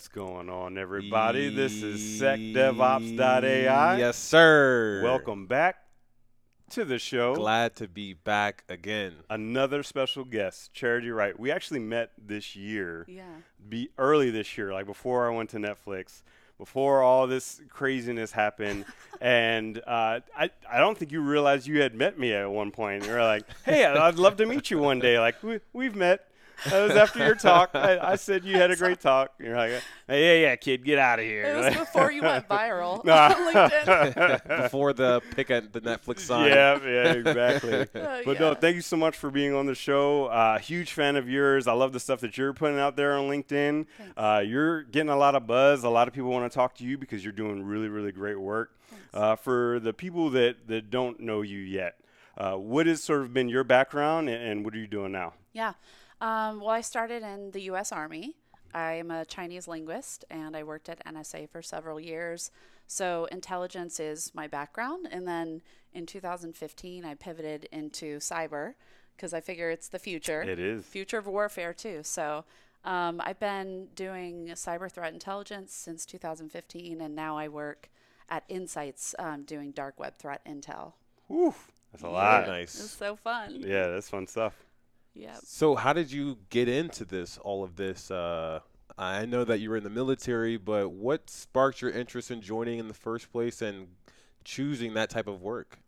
What's going on, everybody? This is SecDevOps.ai. Yes, sir. Welcome back to the show. Glad to be back again. Another special guest, Charity Wright. We actually met this year, Yeah. be early this year, like before I went to Netflix, before all this craziness happened. and uh, I, I don't think you realized you had met me at one point. You were like, hey, I'd love to meet you one day. Like, we, we've met. That was after your talk. I, I said you had a great talk. You're like, hey, yeah, yeah, kid, get out of here. It was before you went viral on LinkedIn. Before the pick at the Netflix sign. yeah, yeah, exactly. Uh, But no, thank you so much for being on the show. Uh, huge fan of yours. I love the stuff that you're putting out there on LinkedIn. Uh, you're getting a lot of buzz. A lot of people want to talk to you because you're doing really, really great work. Uh, for the people that, that don't know you yet, uh, what has sort of been your background and, and what are you doing now? Yeah. Um, well, I started in the U.S. Army. I am a Chinese linguist, and I worked at NSA for several years. So intelligence is my background. And then in 2015, I pivoted into cyber because I figure it's the future. It is. Future of warfare too. So um, I've been doing cyber threat intelligence since 2015, and now I work at IntSights um, doing dark web threat intel. Whew, that's a Very lot. It's nice. It's so fun. Yeah, that's fun stuff. Yeah. So, how did you get into this? All of this. Uh, I know that you were in the military, but what sparked your interest in joining in the first place and choosing that type of work?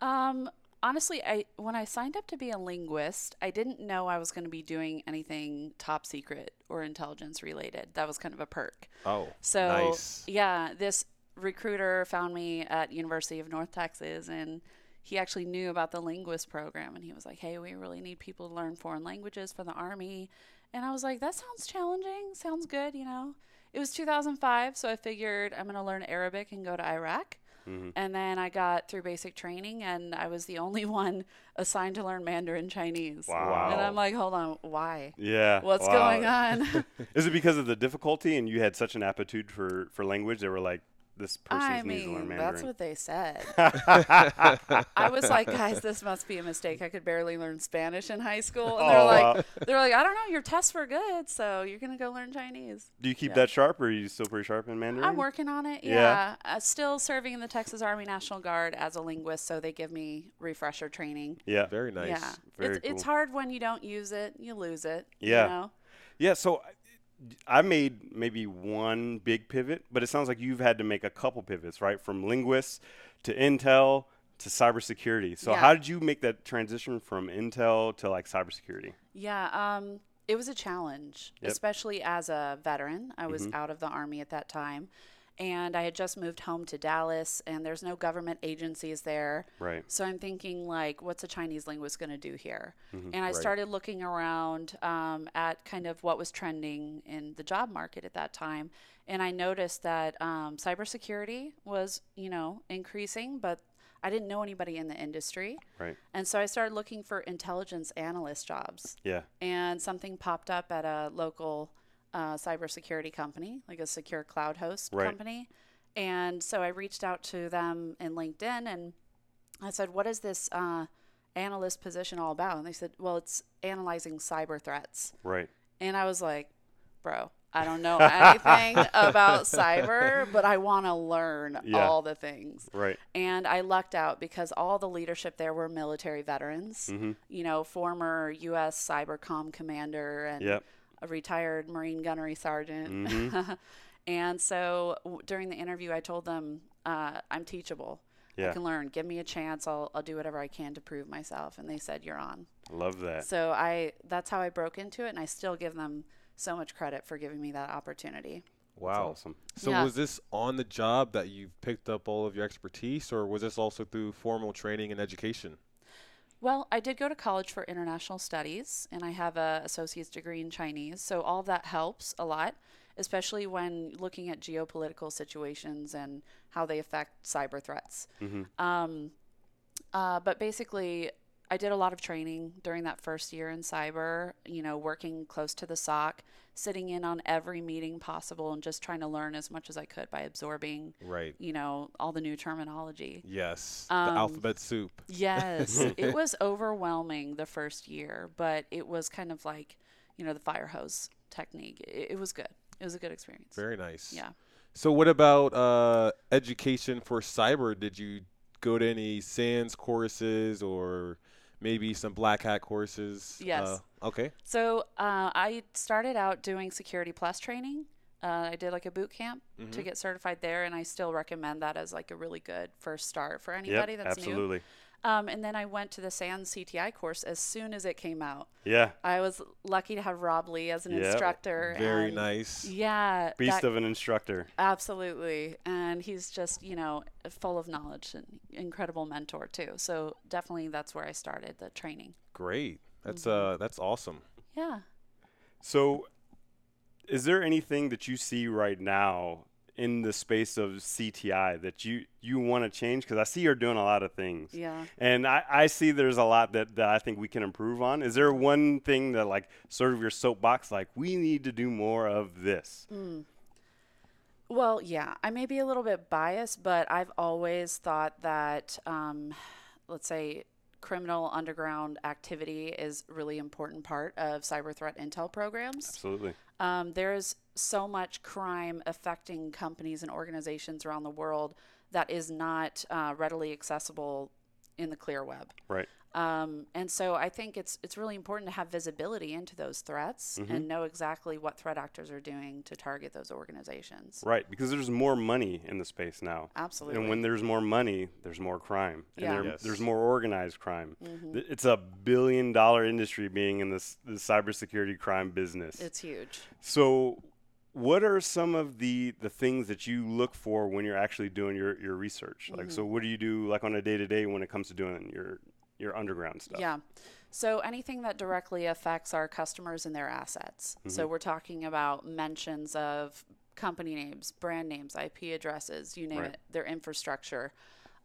Um, honestly, I when I signed up to be a linguist, I didn't know I was going to be doing anything top secret or intelligence related. That was kind of a perk. Oh, So nice. yeah, this recruiter found me at University of North Texas and he actually knew about the linguist program and he was like, "Hey, we really need people to learn foreign languages for the army." And I was like, "That sounds challenging. Sounds good, you know." It was 2005, so I figured I'm going to learn Arabic and go to Iraq. Mhm. And then I got through basic training and I was the only one assigned to learn Mandarin Chinese. Wow. And I'm like, "Hold on, why? Yeah. What's wow. going on?" Is it because of the difficulty and you had such an aptitude for, for language? They were like, this person I needs to learn mean, Mandarin. that's what they said. I was like, guys, this must be a mistake. I could barely learn Spanish in high school, and they're Oh, like, wow. they're like, I don't know, your tests were good, so you're gonna go learn Chinese. Do you keep Yeah. that sharp, or are you still pretty sharp in Mandarin? I'm working on it. Yeah. Yeah, Uh, still serving in the Texas Army National Guard as a linguist, so they give me refresher training. Yeah, Very nice. Yeah, Very it's it's hard when you don't use it, you lose it. Yeah. you know? yeah. So I- made maybe one big pivot, but it sounds like you've had to make a couple pivots, right? From linguists to Intel to cybersecurity. So Yeah. how did you make that transition from Intel to like cybersecurity? Yeah, um, it was a challenge, Yep. especially as a veteran. I was Mhm. out of the Army at that time, and I had just moved home to Dallas, and there's no government agencies there. Right. So I'm thinking, like, what's a Chinese linguist going to do here? Mhm. And I Right. started looking around um, at kind of what was trending in the job market at that time. And I noticed that um, cybersecurity was, you know, increasing, but I didn't know anybody in the industry. Right. And so I started looking for intelligence analyst jobs. Yeah. And something popped up at a local uh, cybersecurity company, like a secure cloud host Right. company. And so I reached out to them in LinkedIn and I said, What is this uh, analyst position all about? And they said, Well, it's analyzing cyber threats. Right. And I was like, Bro, I don't know anything about cyber, but I want to learn Yeah. all the things. Right. And I lucked out because all the leadership there were military veterans, Mhm. you know, former U.S. Cybercom commander and Yep. A retired Marine gunnery sergeant. Mhm. and so w- during the interview, I told them uh, I'm teachable. Yeah. I can learn. Give me a chance. I'll, I'll do whatever I can to prove myself. And they said, You're on. Love that. So I that's how I broke into it. And I still give them so much credit for giving me that opportunity. That's Wow. awesome. So, Yeah. was this on the job that you've picked up all of your expertise, or was this also through formal training and education? Well, I did go to college for international studies, and I have a associate's degree in Chinese. So all that helps a lot, especially when looking at geopolitical situations and how they affect cyber threats. Mhm. Um, uh, but basically, I did a lot of training during that first year in cyber. You know, working close to the SOC, sitting in on every meeting possible, and just trying to learn as much as I could by absorbing. Right. You know, all the new terminology. Yes. the Um, alphabet soup. Yes, it was overwhelming the first year, but it was kind of like, you know, the fire hose technique. It, it was good. it was a good experience. Very nice. Yeah. So, what about uh, education for cyber? Did you go to any SANS courses or maybe some black hat courses? Yes. Uh, okay. So uh, I started out doing Security Plus training. Uh, I did like a boot camp Mm-hmm. to get certified there, and I still recommend that as like a really good first start for anybody Yep, that's absolutely. new. Um, and then I went to the SANS CTI course as soon as it came out. Yeah. I was lucky to have Rob Lee as an Yep, instructor. Very and nice. Yeah, Beast that- of an instructor. absolutely, and he's just you know full of knowledge and incredible mentor too. So definitely that's where I started the training. Great. That's Mm-hmm. uh that's awesome. Yeah. So, is there anything that you see right now in the space of CTI that you you want to change? Because I see you're doing a lot of things. Yeah. And I, I see there's a lot that, that I think we can improve on. Is there one thing that, like, sort of your soapbox, like, we need to do more of this? Well, yeah, I may be a little bit biased, but I've always thought that, um, let's say, criminal underground activity is really important part of cyber threat intel programs. Absolutely. Um, there's so much crime affecting companies and organizations around the world that is not uh, readily accessible in the clear web. Right. Um, and so I think it's it's really important to have visibility into those threats and know exactly what threat actors are doing to target those organizations. Right. Because there's more money in the space now. Absolutely. And when there's more money, there's more crime. And Yeah. there, Yes. there's more organized crime. Mm-hmm. It's a billion dollar industry being in this, the cybersecurity crime business. It's huge. So, what are some of the the things that you look for when you're actually doing your, your research? Like, Mm-hmm. so what do you do like on a day to day when it comes to doing your your underground stuff? Yeah. So anything that directly affects our customers and their assets. So we're talking about mentions of company names, brand names, IP addresses, you name Right. it, their infrastructure,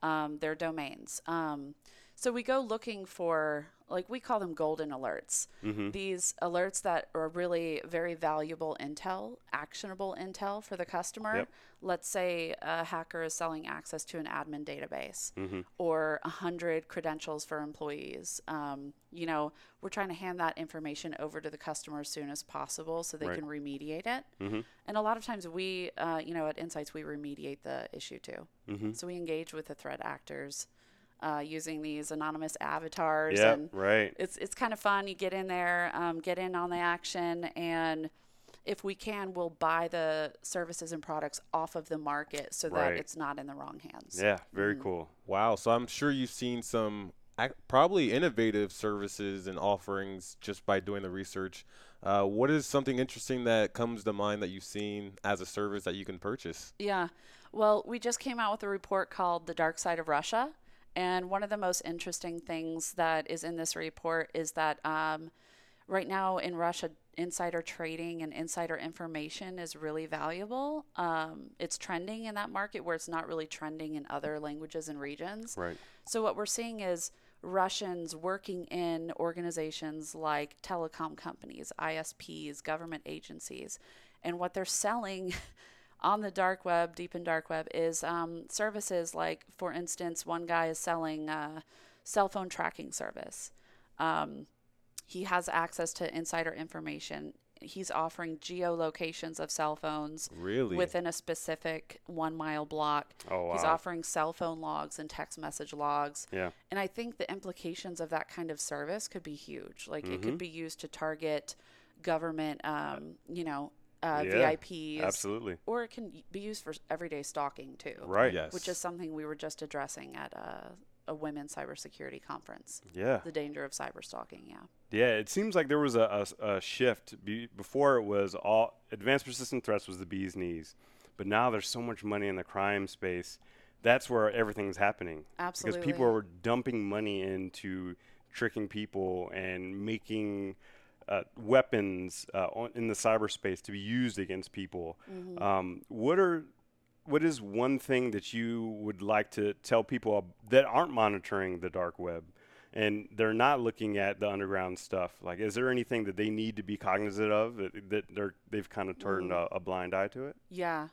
um, their domains. Um, so we go looking for, like, we call them golden alerts. Mm-hmm. These alerts that are really very valuable intel, actionable intel for the customer. Yep. Let's say a hacker is selling access to an admin database Mm-hmm. or 100 credentials for employees. Um, you know, we're trying to hand that information over to the customer as soon as possible so they Right. can remediate it. Mhm. And a lot of times we, uh, you know, at IntSights, we remediate the issue too. Mm-hmm. So we engage with the threat actors uh, using these anonymous avatars. Yeah. And Right. it's, it's kind of fun. You get in there, um, get in on the action, and if we can, we'll buy the services and products off of the market so that Right. it's not in the wrong hands. Yeah. Very Mm-hmm. cool. Wow. So I'm sure you've seen some ac- probably innovative services and offerings just by doing the research. Uh, what is something interesting that comes to mind that you've seen as a service that you can purchase? Yeah. Well, we just came out with a report called The Dark Side of Russia. And one of the most interesting things that is in this report is that um, right now in Russia, insider trading and insider information is really valuable. Um, it's trending in that market where it's not really trending in other languages and regions. Right. So what we're seeing is Russians working in organizations like telecom companies, ISPs, government agencies, and what they're selling on the dark web, deep in dark web, is um, services like, for instance, one guy is selling a cell phone tracking service. Um, he has access to insider information. He's offering geolocations of cell phones Really? within a specific one mile block. Oh, He's wow. offering cell phone logs and text message logs. Yeah. And I think the implications of that kind of service could be huge. Like it Mm-hmm. could be used to target government, um, you know, uh, Yeah, VIPs. Absolutely. Or it can be used for everyday stalking too. Right. Yes. Which is something we were just addressing at a, a women's cybersecurity conference. Yeah. The danger of cyber stalking. Yeah. Yeah, it seems like there was a, a, a shift. Be, before it was all advanced persistent threats was the bee's knees, but now there's so much money in the crime space. That's where everything's happening. Absolutely. Because people are dumping money into tricking people and making uh, weapons uh, on, in the cyberspace to be used against people. Mm-hmm. Um, what are what is one thing that you would like to tell people that aren't monitoring the dark web and they're not looking at the underground stuff like is there anything that they need to be cognizant of that, that they're they've kind of turned a, a blind eye to it Yeah.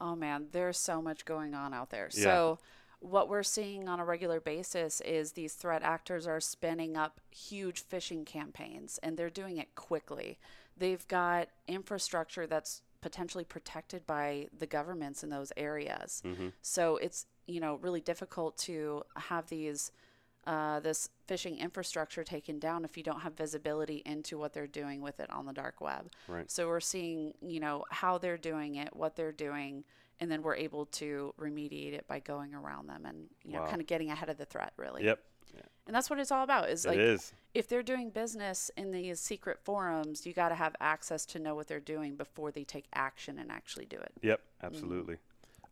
Oh man, there's so much going on out there. Yeah. So what we're seeing on a regular basis is these threat actors are spinning up huge phishing campaigns and they're doing it quickly. They've got infrastructure that's potentially protected by the governments in those areas. Mm-hmm. So it's you know really difficult to have these uh, this phishing infrastructure taken down if you don't have visibility into what they're doing with it on the dark web. Right. So we're seeing you know how they're doing it, what they're doing, and then we're able to remediate it by going around them and you know Wow. kind of getting ahead of the threat really. Yep. And that's what it's all about. Is It like is. if they're doing business in these secret forums, you got to have access to know what they're doing before they take action and actually do it. Yep. Absolutely.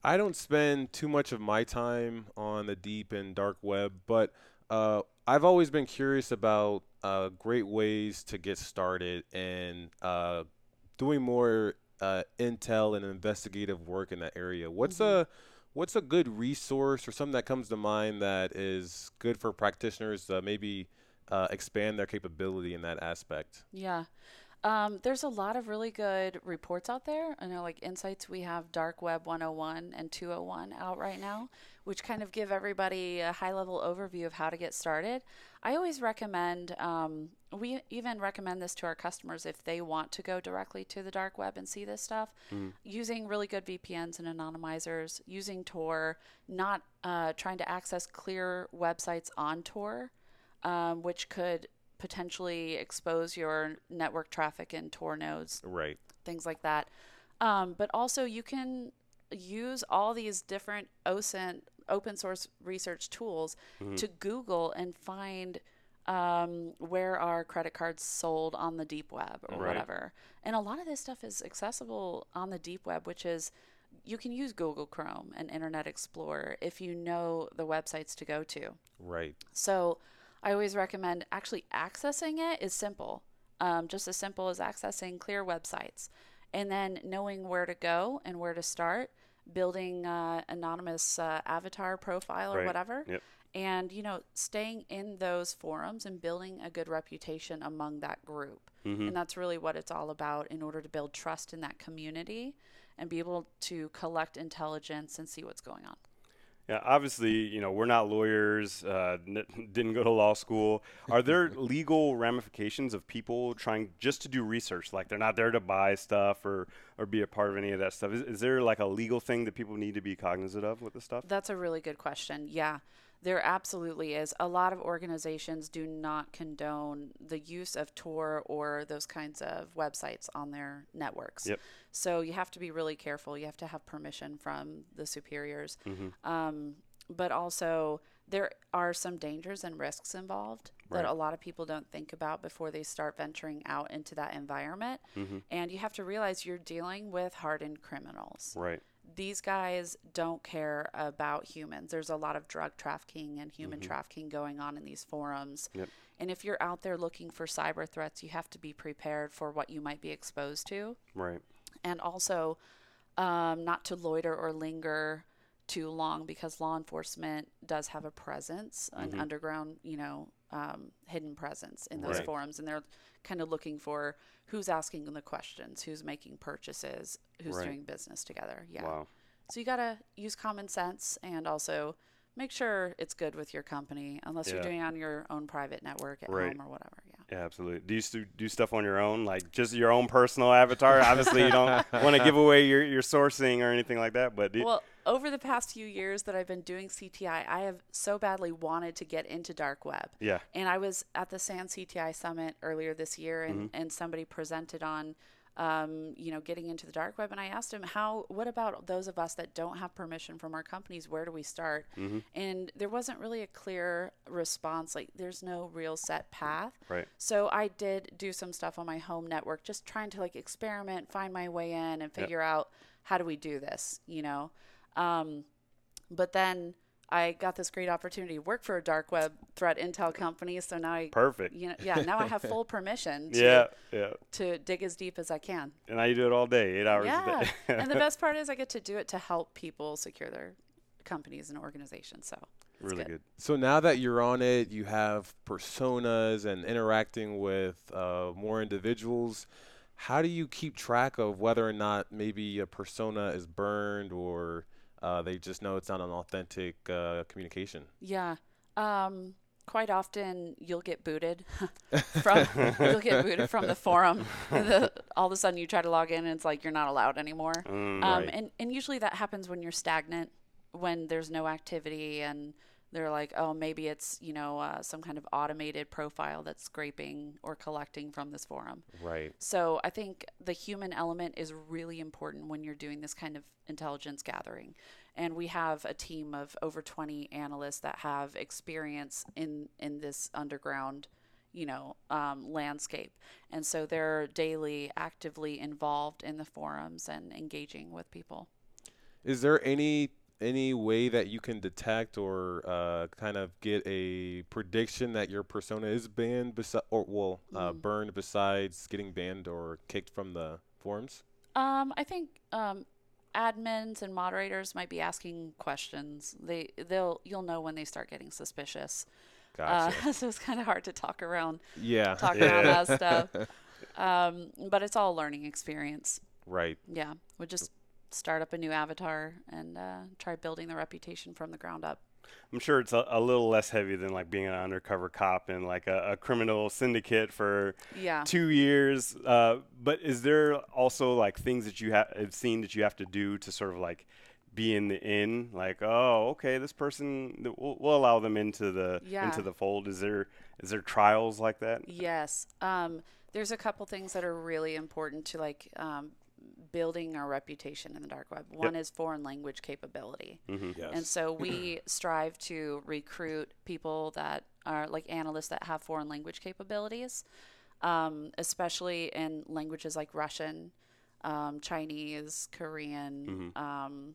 I don't spend too much of my time on the deep and dark web, but uh, I've always been curious about uh, great ways to get started and uh, doing more uh, intel and investigative work in that area. What's a what's a good resource or something that comes to mind that is good for practitioners to maybe uh, expand their capability in that aspect? Yeah. Um, there's a lot of really good reports out there. I know, like IntSights, we have Dark Web 101 and 201 out right now, which kind of give everybody a high level overview of how to get started. I always recommend, um, we even recommend this to our customers if they want to go directly to the dark web and see this stuff, using really good VPNs and anonymizers, using Tor, not uh, trying to access clear websites on Tor, um, which could potentially expose your network traffic in Tor nodes, Right. things like that. Um, but also, you can use all these different OSINT, open source research tools to Google and find um, where are credit cards sold on the deep web or Right. whatever. And a lot of this stuff is accessible on the deep web, which is you can use Google Chrome and Internet Explorer if you know the websites to go to. Right. So I always recommend actually accessing it is simple, um, just as simple as accessing clear websites, and then knowing where to go and where to start, building uh, anonymous uh, avatar profile or Right. whatever, Yep. and you know staying in those forums and building a good reputation among that group. Mm-hmm. And that's really what it's all about in order to build trust in that community and be able to collect intelligence and see what's going on. Yeah, obviously, you know, we're not lawyers, uh, n- didn't go to law school. Are there legal ramifications of people trying just to do research? Like they're not there to buy stuff or, or be a part of any of that stuff. Is, is there like a legal thing that people need to be cognizant of with this stuff? That's a really good question. Yeah, there absolutely is. A lot of organizations do not condone the use of Tor or those kinds of websites on their networks. Yep. So you have to be really careful. You have to have permission from the superiors. Mm-hmm. Um, but also, there are some dangers and risks involved Right. that a lot of people don't think about before they start venturing out into that environment. Mm-hmm. And you have to realize you're dealing with hardened criminals Right. these guys don't care about humans. There's a lot of drug trafficking and human trafficking going on in these forums. Yep. And if you're out there looking for cyber threats, you have to be prepared for what you might be exposed to. Right. And also, um, not to loiter or linger too long because law enforcement does have a presence, an underground, you know, um, hidden presence in those Right. forums. And they're kind of looking for who's asking the questions, who's making purchases, who's Right. doing business together. Yeah. Wow. So you got to use common sense and also make sure it's good with your company unless you're doing it on your own private network at Right. home or whatever. Yeah. Yeah, absolutely. Do you st- do stuff on your own, like just your own personal avatar? Obviously, you don't want to give away your, your sourcing or anything like that. But do Well, over the past few years that I've been doing CTI, I have so badly wanted to get into dark web. yeah, And I was at the SANS CTI summit earlier this year, and, Mm-hmm. and somebody presented on, um, you know, getting into the dark web. And I asked him, how? What about those of us that don't have permission from our companies? Where do we start? Mm-hmm. And there wasn't really a clear response. Like, there's no real set path. right. So I did do some stuff on my home network, just trying to like experiment, find my way in, and figure out how do we do this, you know. Um, but then I got this great opportunity to work for a dark web threat intel company. So now I, Perfect. you know, yeah, now I have full permission to, Yeah, yeah. to dig as deep as I can. And now you do it all day, eight hours Yeah. a day. and the best part is I get to do it to help people secure their companies and organizations. So it's really good. good. So now that you're on it, you have personas and interacting with uh, more individuals. How do you keep track of whether or not maybe a persona is burned or uh, they just know it's not an authentic uh, communication? Yeah. Um, quite often you'll get booted from you'll get booted from the forum. The, all of a sudden you try to log in and it's like you're not allowed anymore. Mm, um, right. and and usually that happens when you're stagnant, when there's no activity, and they're like, oh, maybe it's you know uh, some kind of automated profile that's scraping or collecting from this forum. Right. So I think the human element is really important when you're doing this kind of intelligence gathering. And we have a team of over 20 analysts that have experience in in this underground, you know, um, landscape. And so they're daily actively involved in the forums and engaging with people. Is there any any way that you can detect or uh, kind of get a prediction that your persona is banned besi- or well uh, Mm. burned besides getting banned or kicked from the forums? Um, I think um, admins and moderators might be asking questions. They they'll you'll know when they start getting suspicious. Gotcha. Uh, so it's kind of hard to talk around yeah. talk Yeah. around that stuff. Um, but it's all a learning experience. right. Yeah, we just start up a new avatar and uh, try building the reputation from the ground up. I'm sure it's a, a little less heavy than like being an undercover cop in like a, a criminal syndicate for Yeah. two years. Uh, but is there also like things that you ha- have seen that you have to do to sort of like be in the in? Like, oh, okay, this person th- we'll, we'll allow them into the Yeah. into the fold. Is there is there trials like that? Yes. Um, there's a couple things that are really important to like um, building our reputation in the dark web. One is foreign language capability. Mm-hmm. Yes. And so we strive to recruit people that are like analysts that have foreign language capabilities, um, especially in languages like Russian, um, Chinese, Korean, um,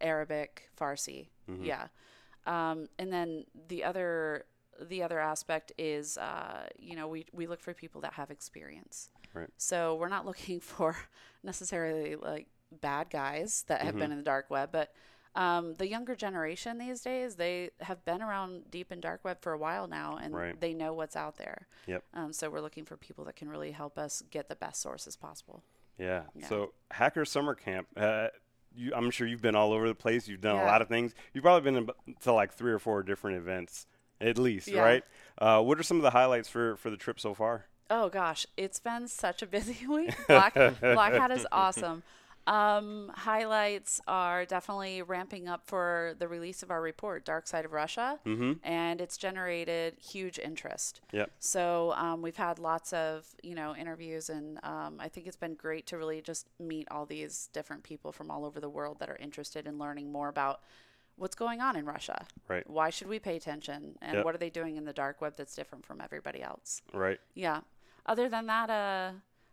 Arabic, Farsi. Yeah. Um, and then the other the other aspect is uh, you know we, we look for people that have experience Right. so we're not looking for necessarily like bad guys that have Mm-hmm. been in the dark web but um, the younger generation these days they have been around deep in dark web for a while now and Right. they know what's out there Yep. um, so we're looking for people that can really help us get the best sources possible Yeah. Yeah. So Hacker Summer Camp. Uh, you, I'm sure you've been all over the place. You've done a lot of things. You've probably been to like three or four different events at least, Yeah. right? Uh, what are some of the highlights for for the trip so far? Oh gosh, it's been such a busy week. Black Black Hat is awesome. Um, highlights are definitely ramping up for the release of our report, Dark Side of Russia, Mm-hmm. and it's generated huge interest. Yep. So um, we've had lots of you know interviews, and um, I think it's been great to really just meet all these different people from all over the world that are interested in learning more about what's going on in Russia. Right. Why should we pay attention, and Yep. what are they doing in the dark web that's different from everybody else? Right. Yeah. Other than that, uh,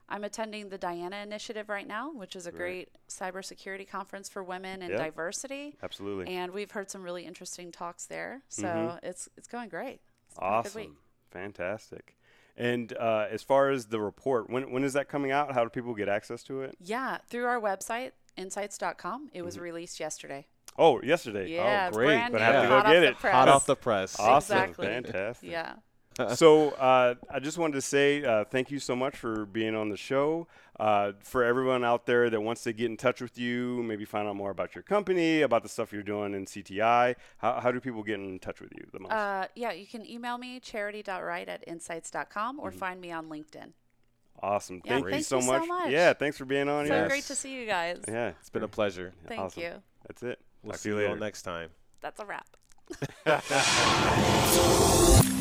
I'm attending the Diana Initiative right now, which is a great cybersecurity conference for women and Yeah. diversity. Absolutely. And we've heard some really interesting talks there. So it's it's going great. It's good week. awesome. Fantastic. And uh, as far as the report, when when is that coming out? How do people get access to it? Yeah, through our website, intsights.com. It was released yesterday. Oh, yesterday. Yeah, oh, great. brand But new. I have to hot go get off it. The press. Hot off the press. Awesome. Exactly. Fantastic. Yeah. so uh, I just wanted to say uh, thank you so much for being on the show. Uh, for everyone out there that wants to get in touch with you, maybe find out more about your company, about the stuff you're doing in CTI, how, how do people get in touch with you the most? Uh, yeah, you can email me, charity.wright at intsights.com, Mm-hmm. or find me on LinkedIn. awesome. yeah, thank you so you so much. much. Yeah, thanks for being on So here. Yes. great to see you guys. Yeah, It's been a pleasure. Thank awesome. you. That's it. We'll Talk see you you all next time. That's a wrap.